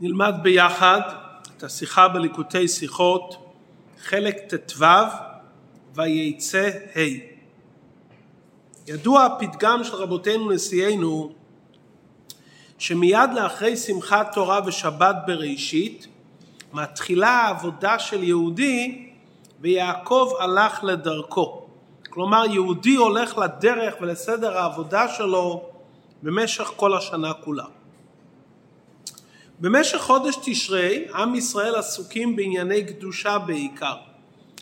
נלמד ביחד את השיחה בליקוטי שיחות, חלק ט"ו, וייצא ה'. ידוע הפתגם של רבותינו נשיאנו, שמיד לאחרי שמחת תורה ושבת בראשית, מתחילה העבודה של יהודי ויעקב הלך לדרכו. כלומר יהודי הולך לדרך ולסדר העבודה שלו במשך כל השנה כולה. במשך חודש תשרי עם ישראל עסוקים בענייני קדושה בעיקר.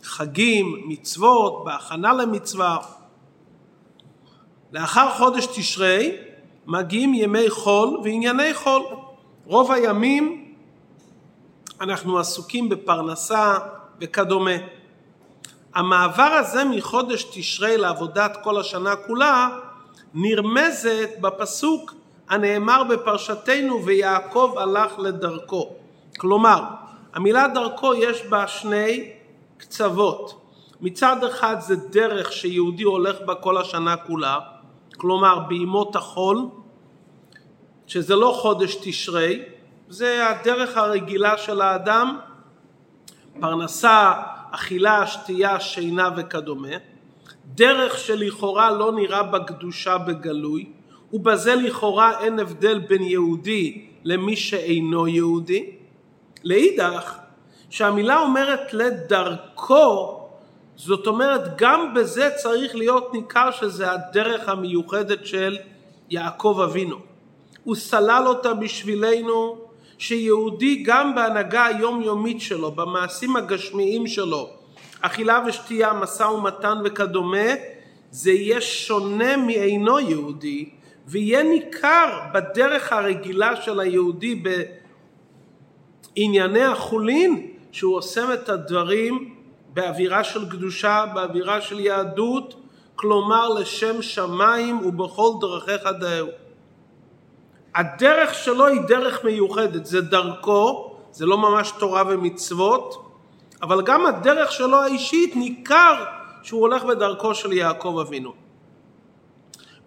חגים, מצוות, בהכנה למצווה. לאחר חודש תשרי מגיעים ימי חול וענייני חול. רוב הימים אנחנו עסוקים בפרנסה וכדומה. המעבר הזה מחודש תשרי לעבודת כל השנה כולה נרמזת בפסוק הנאמר בפרשתנו ויעקב הלך לדרכו. כלומר, המילה דרכו יש בה שני קצוות. מצד אחד זה דרך שיהודי הולך בה כל השנה כולה, כלומר בימות החול, שזה לא חודש תשרי, זה הדרך הרגילה של האדם, פרנסה, אכילה, שתייה, שינה וכדומה. דרך שלכאורה לא נראה בה קדושה בגלוי, ובזה לכאורה אין הבדל בין יהודי למי שאינו יהודי. לאידך, שהמילה אומרת לדרכו, זאת אומרת גם בזה צריך להיות ניכר שזה הדרך המיוחדת של יעקב אבינו. הוא סלל אותה בשבילנו שיהודי גם בהנהגה היומיומית שלו, במעשים הגשמיים שלו, אכילה ושתייה, משא ומתן וכדומה, זה יהיה שונה מאינו יהודי, ויהיה ניכר בדרך הרגילה של היהודי בענייני החולין, שהוא עושה את הדברים באווירה של קדושה, באווירה של יהדות, כלומר לשם שמיים ובכל דרכיך דאהו. הדרך שלו היא דרך מיוחדת, זה דרכו, זה לא ממש תורה ומצוות, אבל גם הדרך שלו האישית ניכר שהוא הולך בדרכו של יעקב אבינו.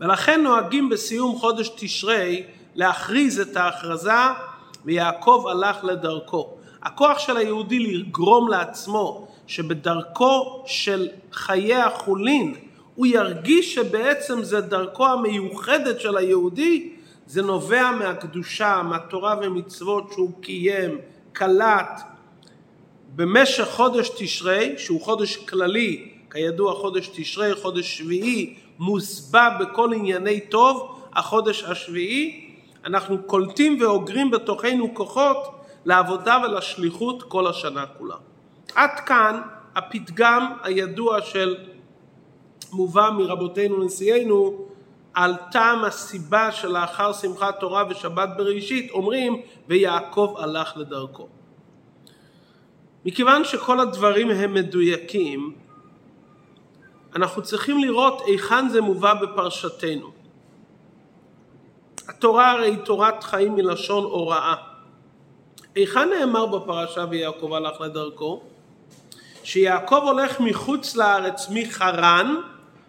ולכן נוהגים בסיום חודש תשרי להכריז את ההכרזה ויעקב הלך לדרכו. הכוח של היהודי לגרום לעצמו שבדרכו של חיי החולין הוא ירגיש שבעצם זה דרכו המיוחדת של היהודי זה נובע מהקדושה, מהתורה ומצוות שהוא קיים, קלט במשך חודש תשרי, שהוא חודש כללי, כידוע חודש תשרי, חודש שביעי, מוסבע בכל ענייני טוב, החודש השביעי, אנחנו קולטים ואוגרים בתוכנו כוחות לעבודה ולשליחות כל השנה כולה. עד כאן הפתגם הידוע של מובא מרבותינו נשיאנו על טעם הסיבה שלאחר שמחת תורה ושבת בראשית אומרים ויעקב הלך לדרכו. מכיוון שכל הדברים הם מדויקים אנחנו צריכים לראות היכן זה מובא בפרשתנו. התורה הרי היא תורת חיים מלשון הוראה. היכן נאמר בפרשה ויעקב הלך לדרכו? שיעקב הולך מחוץ לארץ מחרן,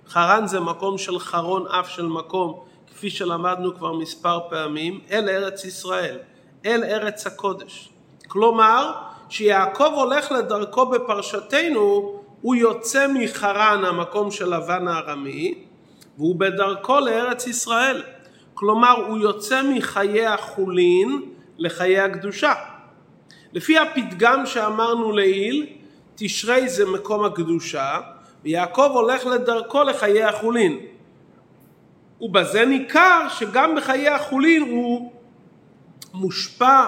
חרן זה מקום של חרון אף של מקום, כפי שלמדנו כבר מספר פעמים, אל ארץ ישראל, אל ארץ הקודש. כלומר, שיעקב הולך לדרכו בפרשתנו, הוא יוצא מחרן, המקום של לבן הארמי, והוא בדרכו לארץ ישראל. כלומר, הוא יוצא מחיי החולין לחיי הקדושה. לפי הפתגם שאמרנו לעיל, תשרי זה מקום הקדושה, ויעקב הולך לדרכו לחיי החולין. ובזה ניכר שגם בחיי החולין הוא מושפע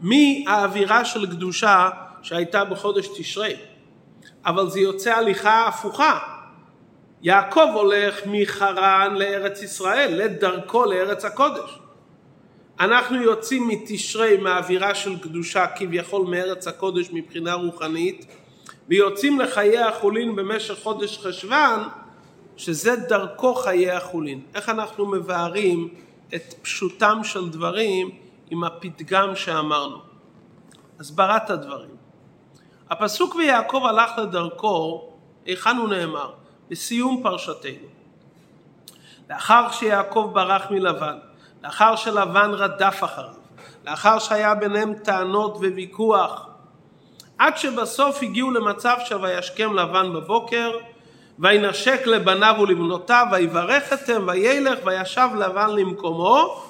מהאווירה של קדושה שהייתה בחודש תשרי. אבל זה יוצא הליכה הפוכה. יעקב הולך מחרן לארץ ישראל, לדרכו לארץ הקודש. אנחנו יוצאים מתשרי מהאווירה של קדושה כביכול מארץ הקודש מבחינה רוחנית ויוצאים לחיי החולין במשך חודש חשוון שזה דרכו חיי החולין. איך אנחנו מבארים את פשוטם של דברים עם הפתגם שאמרנו. הסברת הדברים. הפסוק ויעקב הלך לדרכו, היכן הוא נאמר? בסיום פרשתנו. לאחר שיעקב ברח מלבן, לאחר שלבן רדף אחריו, לאחר שהיה ביניהם טענות וויכוח, עד שבסוף הגיעו למצב של וישכם לבן בבוקר, וינשק לבניו ולבנותיו, ויברך אתם, וילך, וישב לבן למקומו,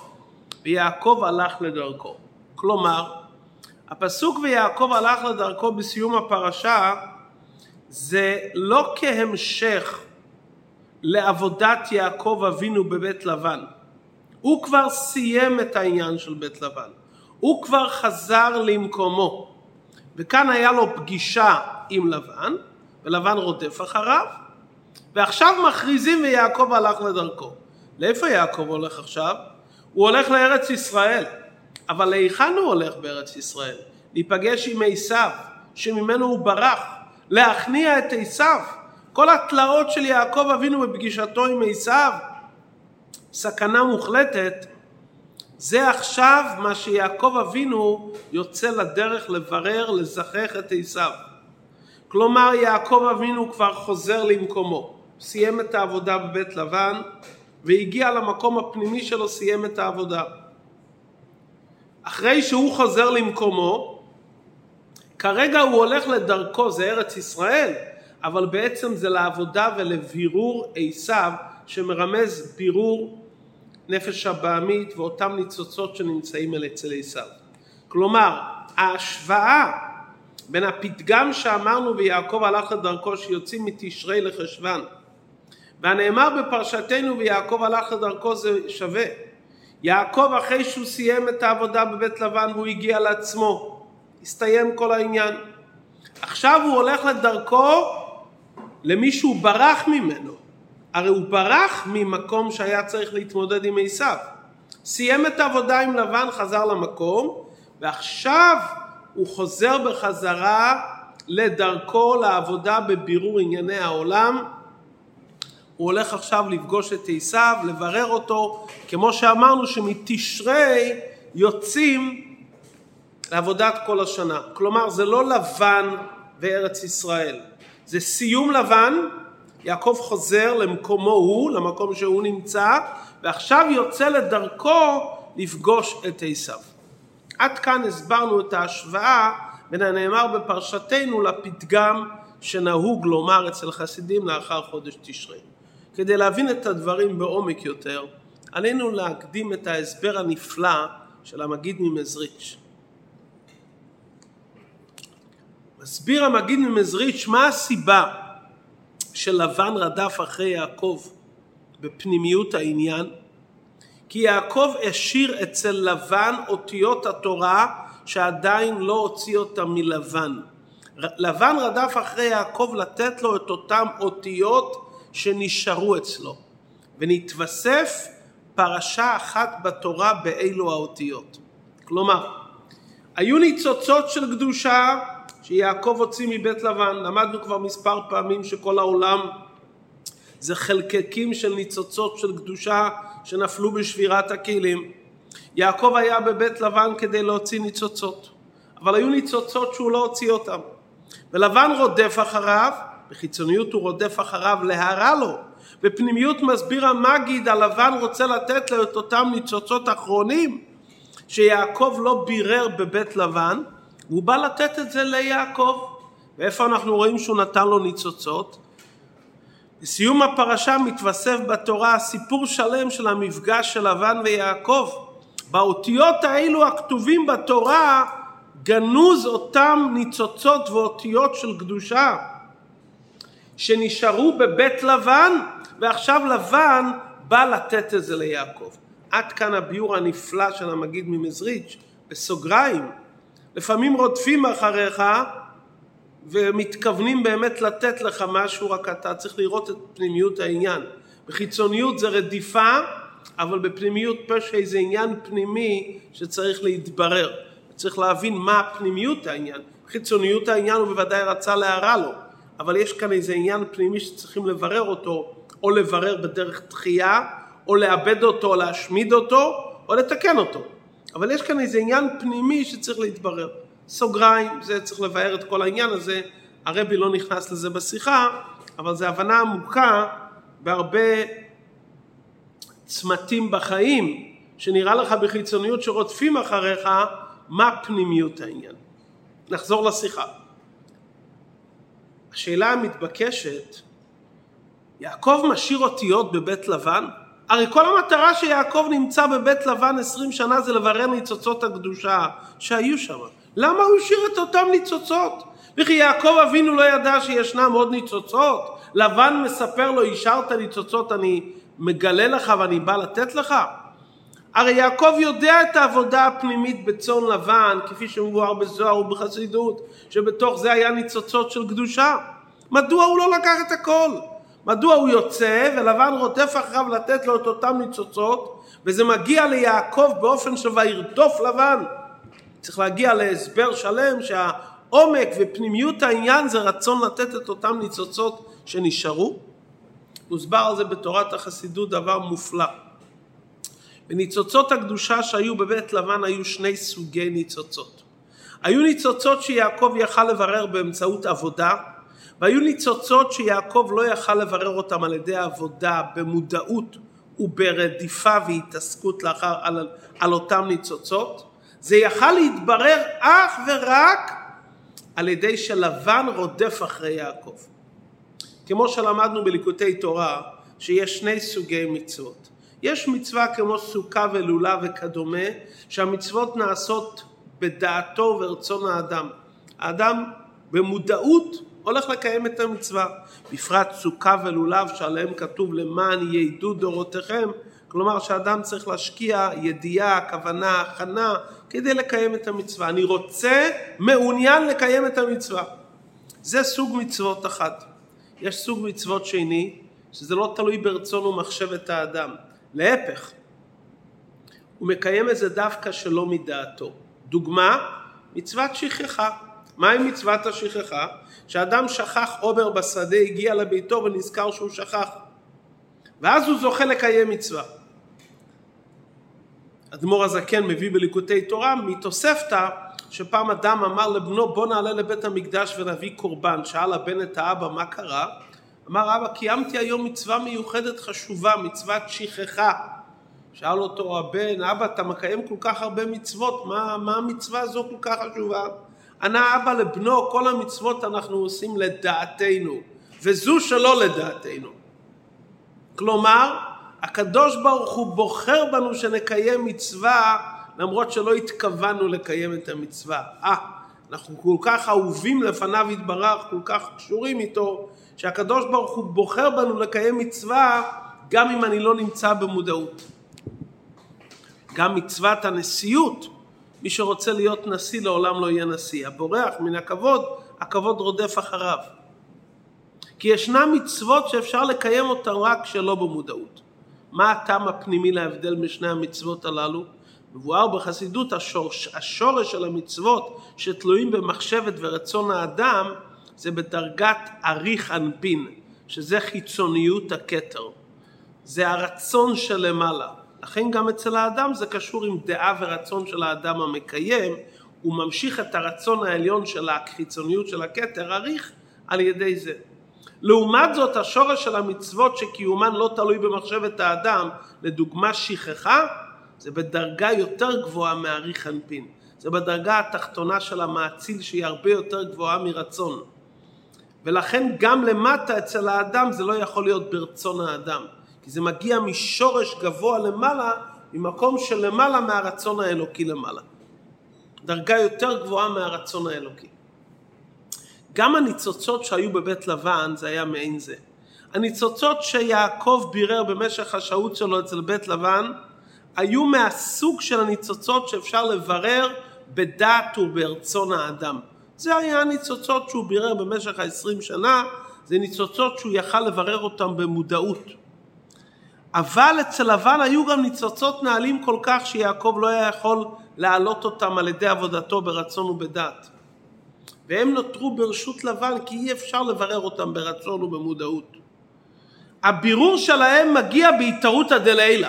ויעקב הלך לדרכו. כלומר, הפסוק ויעקב הלך לדרכו בסיום הפרשה זה לא כהמשך לעבודת יעקב אבינו בבית לבן. הוא כבר סיים את העניין של בית לבן. הוא כבר חזר למקומו. וכאן היה לו פגישה עם לבן, ולבן רודף אחריו, ועכשיו מכריזים ויעקב הלך לדרכו. לאיפה יעקב הולך עכשיו? הוא הולך לארץ ישראל. אבל להיכן הוא הולך בארץ ישראל? להיפגש עם עשיו, שממנו הוא ברח, להכניע את עשיו. כל התלאות של יעקב אבינו בפגישתו עם עשיו, סכנה מוחלטת, זה עכשיו מה שיעקב אבינו יוצא לדרך לברר, לזכח את עשיו. כלומר יעקב אבינו כבר חוזר למקומו, סיים את העבודה בבית לבן והגיע למקום הפנימי שלו, סיים את העבודה. אחרי שהוא חוזר למקומו, כרגע הוא הולך לדרכו, זה ארץ ישראל, אבל בעצם זה לעבודה ולבירור עשיו, שמרמז בירור נפש הבעמית ואותם ניצוצות שנמצאים אצל עשיו. כלומר, ההשוואה בין הפתגם שאמרנו ויעקב הלך לדרכו שיוצאים מתשרי לחשוון והנאמר בפרשתנו ויעקב הלך לדרכו זה שווה. יעקב אחרי שהוא סיים את העבודה בבית לבן והוא הגיע לעצמו, הסתיים כל העניין. עכשיו הוא הולך לדרכו למי שהוא ברח ממנו. הרי הוא ברח ממקום שהיה צריך להתמודד עם עשיו. סיים את העבודה עם לבן, חזר למקום, ועכשיו הוא חוזר בחזרה לדרכו לעבודה בבירור ענייני העולם. הוא הולך עכשיו לפגוש את עשיו, לברר אותו, כמו שאמרנו שמתשרי יוצאים לעבודת כל השנה. כלומר זה לא לבן בארץ ישראל, זה סיום לבן יעקב חוזר למקומו הוא, למקום שהוא נמצא, ועכשיו יוצא לדרכו לפגוש את עשיו. עד כאן הסברנו את ההשוואה בין הנאמר בפרשתנו לפתגם שנהוג לומר אצל חסידים לאחר חודש תשרי. כדי להבין את הדברים בעומק יותר, עלינו להקדים את ההסבר הנפלא של המגיד ממזריץ'. מסביר המגיד ממזריץ' מה הסיבה שלבן רדף אחרי יעקב בפנימיות העניין, כי יעקב השאיר אצל לבן אותיות התורה שעדיין לא הוציא אותם מלבן. לבן רדף אחרי יעקב לתת לו את אותם אותיות שנשארו אצלו, ונתווסף פרשה אחת בתורה באלו האותיות. כלומר, היו ניצוצות של קדושה שיעקב הוציא מבית לבן. למדנו כבר מספר פעמים שכל העולם זה חלקקים של ניצוצות של קדושה שנפלו בשבירת הכלים. יעקב היה בבית לבן כדי להוציא ניצוצות, אבל היו ניצוצות שהוא לא הוציא אותם. ולבן רודף אחריו, בחיצוניות הוא רודף אחריו להרע לו. בפנימיות מסביר המגיד, הלבן רוצה לתת לו את אותם ניצוצות אחרונים שיעקב לא בירר בבית לבן, והוא בא לתת את זה ליעקב. ואיפה אנחנו רואים שהוא נתן לו ניצוצות? בסיום הפרשה מתווסף בתורה סיפור שלם של המפגש של לבן ויעקב. באותיות האלו הכתובים בתורה גנוז אותם ניצוצות ואותיות של קדושה שנשארו בבית לבן ועכשיו לבן בא לתת את זה ליעקב. עד כאן הביור הנפלא של המגיד ממזריץ' בסוגריים לפעמים רודפים אחריך ומתכוונים באמת לתת לך משהו, רק אתה צריך לראות את פנימיות העניין. בחיצוניות זה רדיפה, אבל בפנימיות פשע זה עניין פנימי שצריך להתברר. צריך להבין מה פנימיות העניין. חיצוניות העניין הוא בוודאי רצה להרע לו, אבל יש כאן איזה עניין פנימי שצריכים לברר אותו, או לברר בדרך דחייה, או לאבד אותו, או להשמיד אותו, או לתקן אותו. אבל יש כאן איזה עניין פנימי שצריך להתברר. סוגריים, זה צריך לבאר את כל העניין הזה, הרבי לא נכנס לזה בשיחה, אבל זו הבנה עמוקה בהרבה צמתים בחיים, שנראה לך בחיצוניות שרודפים אחריך, מה פנימיות העניין. נחזור לשיחה. השאלה המתבקשת, יעקב משאיר אותיות בבית לבן? הרי כל המטרה שיעקב נמצא בבית לבן עשרים שנה זה לברר ניצוצות הקדושה שהיו שם. למה הוא השאיר את אותם ניצוצות? וכי יעקב אבינו לא ידע שישנם עוד ניצוצות? לבן מספר לו, השארת ניצוצות, אני מגלה לך ואני בא לתת לך? הרי יעקב יודע את העבודה הפנימית בצאן לבן, כפי שמבואר בזוהר ובחסידות, שבתוך זה היה ניצוצות של קדושה. מדוע הוא לא לקח את הכל? מדוע הוא יוצא ולבן רודף אחריו לתת לו את אותם ניצוצות, וזה מגיע ליעקב באופן של וירדוף לבן. צריך להגיע להסבר שלם שהעומק ופנימיות העניין זה רצון לתת את אותם ניצוצות שנשארו. מוסבר על זה בתורת החסידות דבר מופלא. בניצוצות הקדושה שהיו בבית לבן היו שני סוגי ניצוצות. היו ניצוצות שיעקב יכל לברר באמצעות עבודה, והיו ניצוצות שיעקב לא יכל לברר אותם על ידי עבודה במודעות וברדיפה והתעסקות לאחר על, על אותם ניצוצות. זה יכל להתברר אך ורק על ידי שלבן רודף אחרי יעקב. כמו שלמדנו בליקוטי תורה, שיש שני סוגי מצוות. יש מצווה כמו סוכה ולולה וכדומה, שהמצוות נעשות בדעתו ורצון האדם. האדם במודעות הולך לקיים את המצווה. בפרט סוכה ולולב שעליהם כתוב למען יעדו דורותיכם, כלומר שאדם צריך להשקיע ידיעה, כוונה, הכנה, כדי לקיים את המצווה. אני רוצה, מעוניין לקיים את המצווה. זה סוג מצוות אחת. יש סוג מצוות שני, שזה לא תלוי ברצון ומחשבת האדם. להפך, הוא מקיים את זה דווקא שלא מדעתו. דוגמה, מצוות שכחה. מהי מצוות השכחה? שאדם שכח עובר בשדה, הגיע לביתו ונזכר שהוא שכח. ואז הוא זוכה לקיים מצווה. אדמו"ר הזקן מביא בליקוטי תורה מתוספתא שפעם אדם אמר לבנו בוא נעלה לבית המקדש ונביא קורבן. שאל הבן את האבא מה קרה? אמר אבא קיימתי היום מצווה מיוחדת חשובה, מצוות שכחה. שאל אותו הבן, אבא אתה מקיים כל כך הרבה מצוות, מה, מה המצווה הזו כל כך חשובה? ענה אבא לבנו, כל המצוות אנחנו עושים לדעתנו, וזו שלא לדעתנו. כלומר, הקדוש ברוך הוא בוחר בנו שנקיים מצווה למרות שלא התכוונו לקיים את המצווה. אה, אנחנו כל כך אהובים לפניו יתברך, כל כך קשורים איתו, שהקדוש ברוך הוא בוחר בנו לקיים מצווה גם אם אני לא נמצא במודעות. גם מצוות הנשיאות, מי שרוצה להיות נשיא לעולם לא יהיה נשיא. הבורח מן הכבוד, הכבוד רודף אחריו. כי ישנן מצוות שאפשר לקיים אותן רק שלא במודעות. מה הטעם הפנימי להבדל משני המצוות הללו? מבואר בחסידות השורש, השורש של המצוות שתלויים במחשבת ורצון האדם זה בדרגת אריך אנפין, שזה חיצוניות הכתר. זה הרצון שלמעלה. לכן גם אצל האדם זה קשור עם דעה ורצון של האדם המקיים, הוא ממשיך את הרצון העליון של החיצוניות של הכתר אריך על ידי זה. לעומת זאת השורש של המצוות שקיומן לא תלוי במחשבת האדם, לדוגמה שכחה, זה בדרגה יותר גבוהה מאריך אנפין. זה בדרגה התחתונה של המאציל שהיא הרבה יותר גבוהה מרצון. ולכן גם למטה אצל האדם זה לא יכול להיות ברצון האדם. כי זה מגיע משורש גבוה למעלה, ממקום שלמעלה מהרצון האלוקי למעלה. דרגה יותר גבוהה מהרצון האלוקי. גם הניצוצות שהיו בבית לבן זה היה מעין זה. הניצוצות שיעקב בירר במשך השהות שלו אצל בית לבן היו מהסוג של הניצוצות שאפשר לברר בדעת וברצון האדם. זה היה הניצוצות שהוא בירר במשך העשרים שנה, זה ניצוצות שהוא יכל לברר אותם במודעות. אבל אצל לבן היו גם ניצוצות נעלים כל כך שיעקב לא היה יכול להעלות אותם על ידי עבודתו ברצון ובדעת. והם נותרו ברשות לבן כי אי אפשר לברר אותם ברצון ובמודעות. הבירור שלהם מגיע בהתערותא דלעילא.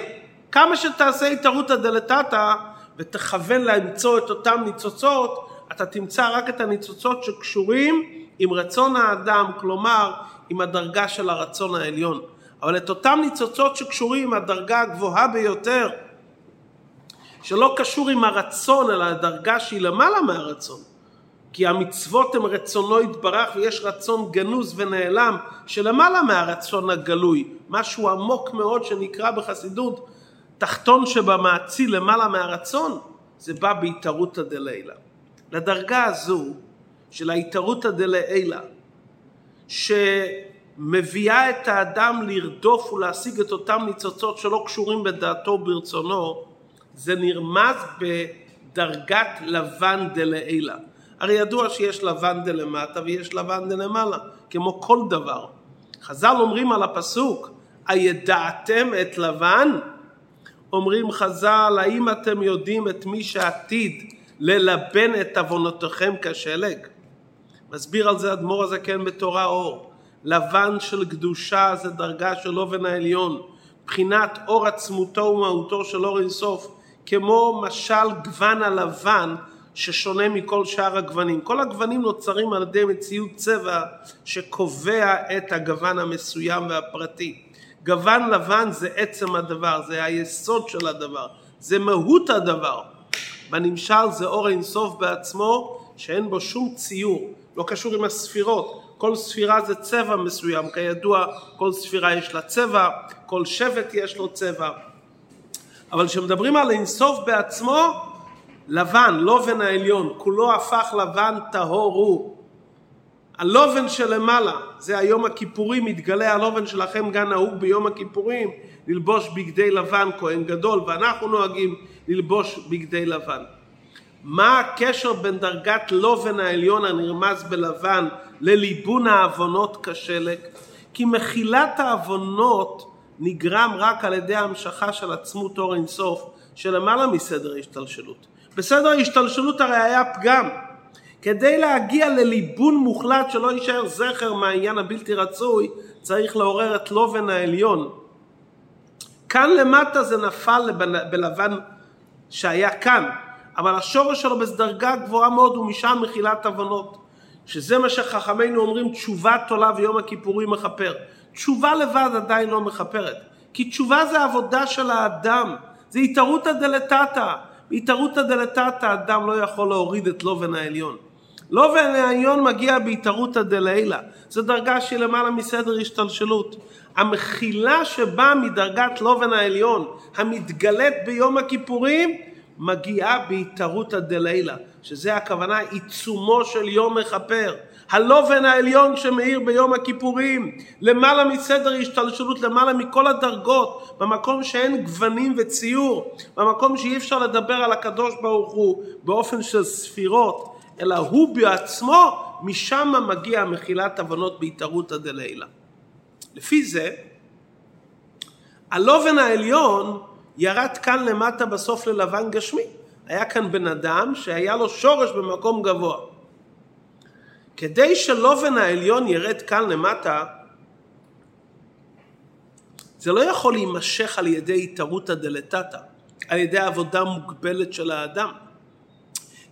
כמה שתעשה התערותא דלתתא ותכוון למצוא את אותם ניצוצות, אתה תמצא רק את הניצוצות שקשורים עם רצון האדם, כלומר עם הדרגה של הרצון העליון. אבל את אותם ניצוצות שקשורים עם הדרגה הגבוהה ביותר שלא קשור עם הרצון, אלא הדרגה שהיא למעלה מהרצון. כי המצוות הן רצונו יתברך ויש רצון גנוז ונעלם שלמעלה מהרצון הגלוי, משהו עמוק מאוד שנקרא בחסידות תחתון שבמעציל למעלה מהרצון, זה בא בהתערותא דלילה. לדרגה הזו של ההתערותא דלילה, שמביאה את האדם לרדוף ולהשיג את אותם ניצוצות שלא קשורים בדעתו וברצונו, זה נרמז בדרגת לבן דלעילה. הרי ידוע שיש לבן דלמטה ויש לבן דלמעלה, כמו כל דבר. חז"ל אומרים על הפסוק, הידעתם את לבן? אומרים חז"ל, האם אתם יודעים את מי שעתיד ללבן את עוונותיכם כשלג? מסביר על זה אדמו"ר הזקן בתורה אור. לבן של קדושה זה דרגה של אובן העליון, בחינת אור עצמותו ומהותו של אור אינסוף, כמו משל גוון הלבן ששונה מכל שאר הגוונים. כל הגוונים נוצרים על ידי מציאות צבע שקובע את הגוון המסוים והפרטי. גוון לבן זה עצם הדבר, זה היסוד של הדבר, זה מהות הדבר. בנמשל זה אור אינסוף בעצמו שאין בו שום ציור, לא קשור עם הספירות. כל ספירה זה צבע מסוים, כידוע כל ספירה יש לה צבע, כל שבט יש לו צבע. אבל כשמדברים על אינסוף בעצמו, לבן, לובן העליון, כולו הפך לבן טהור הוא. הלובן שלמעלה, זה היום הכיפורים, מתגלה הלובן שלכם גם נהוג ביום הכיפורים ללבוש בגדי לבן כהן גדול, ואנחנו נוהגים ללבוש בגדי לבן. מה הקשר בין דרגת לובן העליון הנרמז בלבן לליבון העוונות כשלג? כי מחילת העוונות נגרם רק על ידי המשכה של עצמות אור אינסוף שלמעלה מסדר השתלשלות. בסדר ההשתלשלות הרי היה פגם. כדי להגיע לליבון מוחלט שלא יישאר זכר מהעניין הבלתי רצוי, צריך לעורר את לובן העליון. כאן למטה זה נפל בלבן שהיה כאן, אבל השורש שלו בדרגה גבוהה מאוד ומשם מחילת עוונות. שזה מה שחכמינו אומרים תשובה תולה ויום הכיפורים מכפר. תשובה לבד עדיין לא מכפרת. כי תשובה זה עבודה של האדם, זה התערותא דלתתא. בהתערותא דלתתא אדם לא יכול להוריד את לובן העליון. לובן העליון מגיע בהתערותא דלעילא. זו דרגה שהיא למעלה מסדר השתלשלות. המחילה שבאה מדרגת לובן העליון, המתגלית ביום הכיפורים, מגיעה בהתערותא דלעילא, שזה הכוונה עיצומו של יום מכפר. הלובן העליון שמאיר ביום הכיפורים, למעלה מסדר השתלשלות, למעלה מכל הדרגות, במקום שאין גוונים וציור, במקום שאי אפשר לדבר על הקדוש ברוך הוא באופן של ספירות, אלא הוא בעצמו, משם מגיע מחילת הבנות בהתערותא דלילה. לפי זה, הלובן העליון ירד כאן למטה בסוף ללבן גשמי. היה כאן בן אדם שהיה לו שורש במקום גבוה. כדי שלובן העליון ירד כאן למטה, זה לא יכול להימשך על ידי התערותא דלתתא, על ידי עבודה מוגבלת של האדם.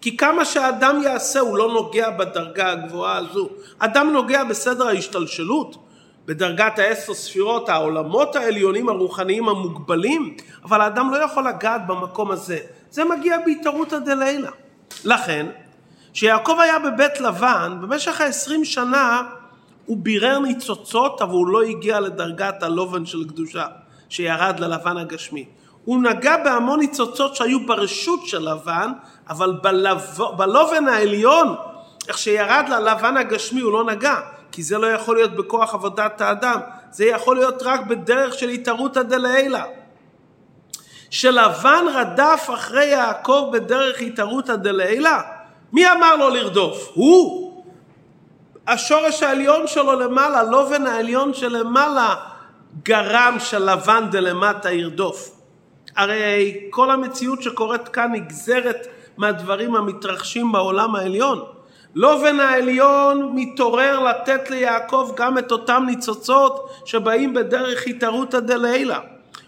כי כמה שהאדם יעשה הוא לא נוגע בדרגה הגבוהה הזו. אדם נוגע בסדר ההשתלשלות, בדרגת העשר ספירות, העולמות העליונים הרוחניים המוגבלים, אבל האדם לא יכול לגעת במקום הזה. זה מגיע בהתערותא דלילה. לכן, כשיעקב היה בבית לבן, במשך העשרים שנה הוא בירר ניצוצות, אבל הוא לא הגיע לדרגת הלובן של קדושה, שירד ללבן הגשמי. הוא נגע בהמון ניצוצות שהיו ברשות של לבן, אבל בלב... בלובן העליון, איך שירד ללבן הגשמי הוא לא נגע, כי זה לא יכול להיות בכוח עבודת האדם, זה יכול להיות רק בדרך של התערותא דלעילא. שלבן רדף אחרי יעקב בדרך התערותא דלעילא, מי אמר לו לרדוף? הוא. השורש העליון שלו למעלה, לובן העליון שלמעלה, גרם שלבן דלמטה ירדוף. הרי כל המציאות שקורית כאן נגזרת מהדברים המתרחשים בעולם העליון. לובן העליון מתעורר לתת ליעקב גם את אותם ניצוצות שבאים בדרך התערותא דלילה.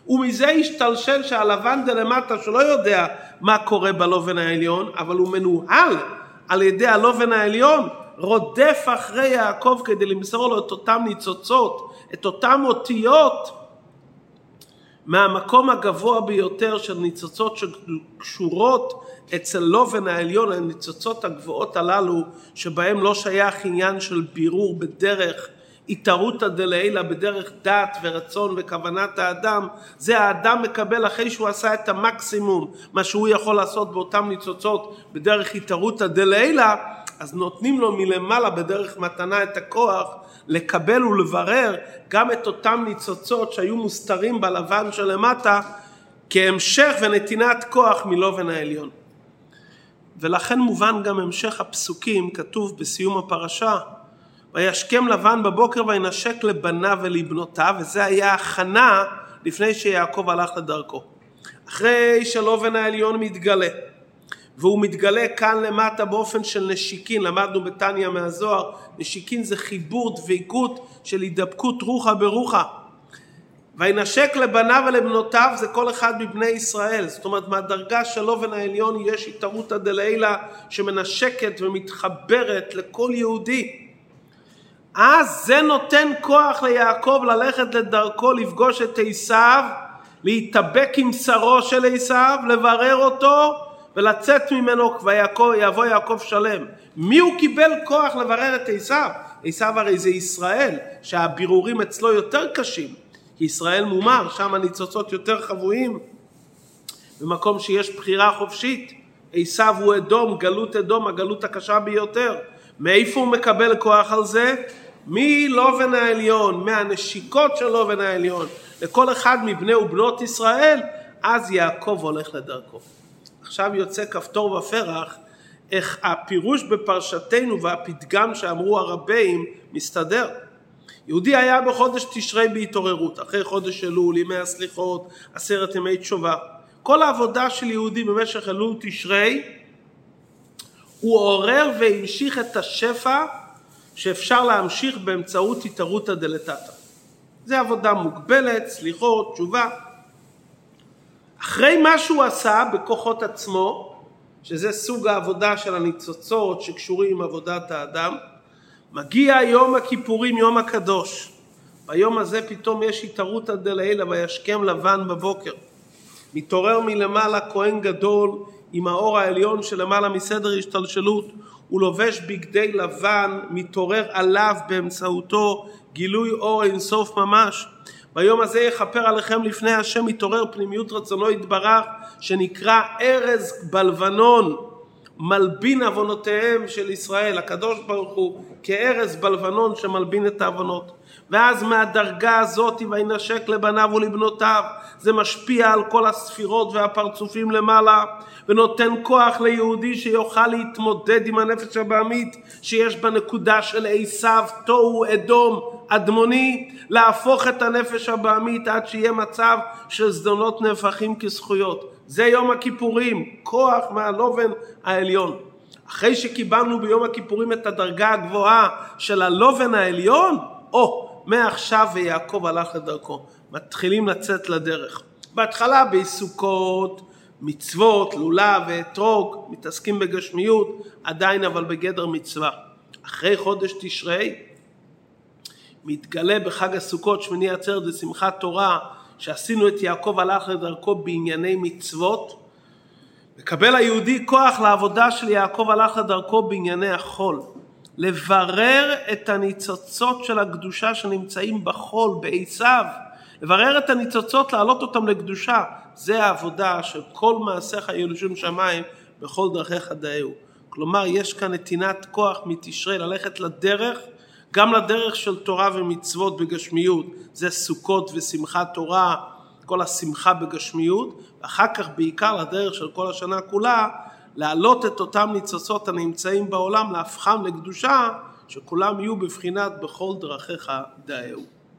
ומזה השתלשל שהלבן דלמטה שלא יודע מה קורה בלובן העליון, אבל הוא מנוהל על ידי הלובן העליון, רודף אחרי יעקב כדי למסור לו את אותם ניצוצות, את אותם אותיות מהמקום הגבוה ביותר של ניצוצות שקשורות אצל לובן העליון, הניצוצות הגבוהות הללו, שבהם לא שייך עניין של בירור בדרך התערותא דלעילא בדרך דת ורצון וכוונת האדם, זה האדם מקבל אחרי שהוא עשה את המקסימום, מה שהוא יכול לעשות באותם ניצוצות בדרך התערותא דלעילא, אז נותנים לו מלמעלה בדרך מתנה את הכוח לקבל ולברר גם את אותם ניצוצות שהיו מוסתרים בלבן שלמטה כהמשך ונתינת כוח מלובן העליון. ולכן מובן גם המשך הפסוקים, כתוב בסיום הפרשה, וישכם לבן בבוקר וינשק לבניו ולבנותיו, וזה היה הכנה לפני שיעקב הלך לדרכו. אחרי שלובן העליון מתגלה, והוא מתגלה כאן למטה באופן של נשיקין, למדנו בתניא מהזוהר, נשיקין זה חיבור דבקות של הידבקות רוחה ברוחה. וינשק לבניו ולבנותיו זה כל אחד מבני ישראל, זאת אומרת מהדרגה של לובן העליון יש התערותא דלעילא שמנשקת ומתחברת לכל יהודי. אז זה נותן כוח ליעקב ללכת לדרכו לפגוש את עשיו, להתאבק עם שרו של עשיו, לברר אותו ולצאת ממנו ויבוא יעקב שלם. מי הוא קיבל כוח לברר את עשיו? עשיו הרי זה ישראל, שהבירורים אצלו יותר קשים. ישראל מומר, שם הניצוצות יותר חבויים. במקום שיש בחירה חופשית. עשיו הוא אדום, גלות אדום, הגלות הקשה ביותר. מאיפה הוא מקבל כוח על זה? מלובן העליון, מהנשיקות של לובן העליון, לכל אחד מבני ובנות ישראל, אז יעקב הולך לדרכו. עכשיו יוצא כפתור ופרח איך הפירוש בפרשתנו והפתגם שאמרו הרבים מסתדר. יהודי היה בחודש תשרי בהתעוררות, אחרי חודש אלול, ימי הסליחות, עשרת ימי תשובה. כל העבודה של יהודי במשך אלול תשרי, הוא עורר והמשיך את השפע שאפשר להמשיך באמצעות התערותא דלתתא. זה עבודה מוגבלת, סליחות, תשובה. אחרי מה שהוא עשה בכוחות עצמו, שזה סוג העבודה של הניצוצות שקשורים עם עבודת האדם, מגיע יום הכיפורים, יום הקדוש. ביום הזה פתאום יש התערותא דלעילא וישכם לבן בבוקר. מתעורר מלמעלה כהן גדול עם האור העליון שלמעלה מסדר השתלשלות, הוא לובש בגדי לבן, מתעורר עליו באמצעותו גילוי אור אינסוף ממש. ביום הזה יכפר עליכם לפני השם מתעורר פנימיות רצונו יתברך שנקרא ארז בלבנון מלבין עוונותיהם של ישראל הקדוש ברוך הוא כארז בלבנון שמלבין את העוונות ואז מהדרגה הזאת וינשק לבניו ולבנותיו זה משפיע על כל הספירות והפרצופים למעלה ונותן כוח ליהודי שיוכל להתמודד עם הנפש הבעמית שיש בנקודה של עשיו, תוהו, אדום, אדמוני, להפוך את הנפש הבעמית עד שיהיה מצב של זדונות נהפכים כזכויות. זה יום הכיפורים, כוח מהלובן העליון. אחרי שקיבלנו ביום הכיפורים את הדרגה הגבוהה של הלובן העליון, או, מעכשיו ויעקב הלך לדרכו. מתחילים לצאת לדרך. בהתחלה בעיסוקות, מצוות, לולב ואתרוג, מתעסקים בגשמיות, עדיין אבל בגדר מצווה. אחרי חודש תשרי מתגלה בחג הסוכות, שמיני עצרת ושמחת תורה, שעשינו את יעקב הלך לדרכו בענייני מצוות, מקבל היהודי כוח לעבודה של יעקב הלך לדרכו בענייני החול. לברר את הניצוצות של הקדושה שנמצאים בחול, בעשיו, לברר את הניצוצות, להעלות אותם לקדושה. זה העבודה של כל מעשיך יהיו לשום שמיים, בכל דרכיך דאהו. כלומר, יש כאן נתינת כוח מתשרי ללכת לדרך, גם לדרך של תורה ומצוות בגשמיות, זה סוכות ושמחת תורה, כל השמחה בגשמיות, ואחר כך בעיקר לדרך של כל השנה כולה, להעלות את אותם ניצוצות הנמצאים בעולם, להפכם לקדושה, שכולם יהיו בבחינת בכל דרכיך דאהו.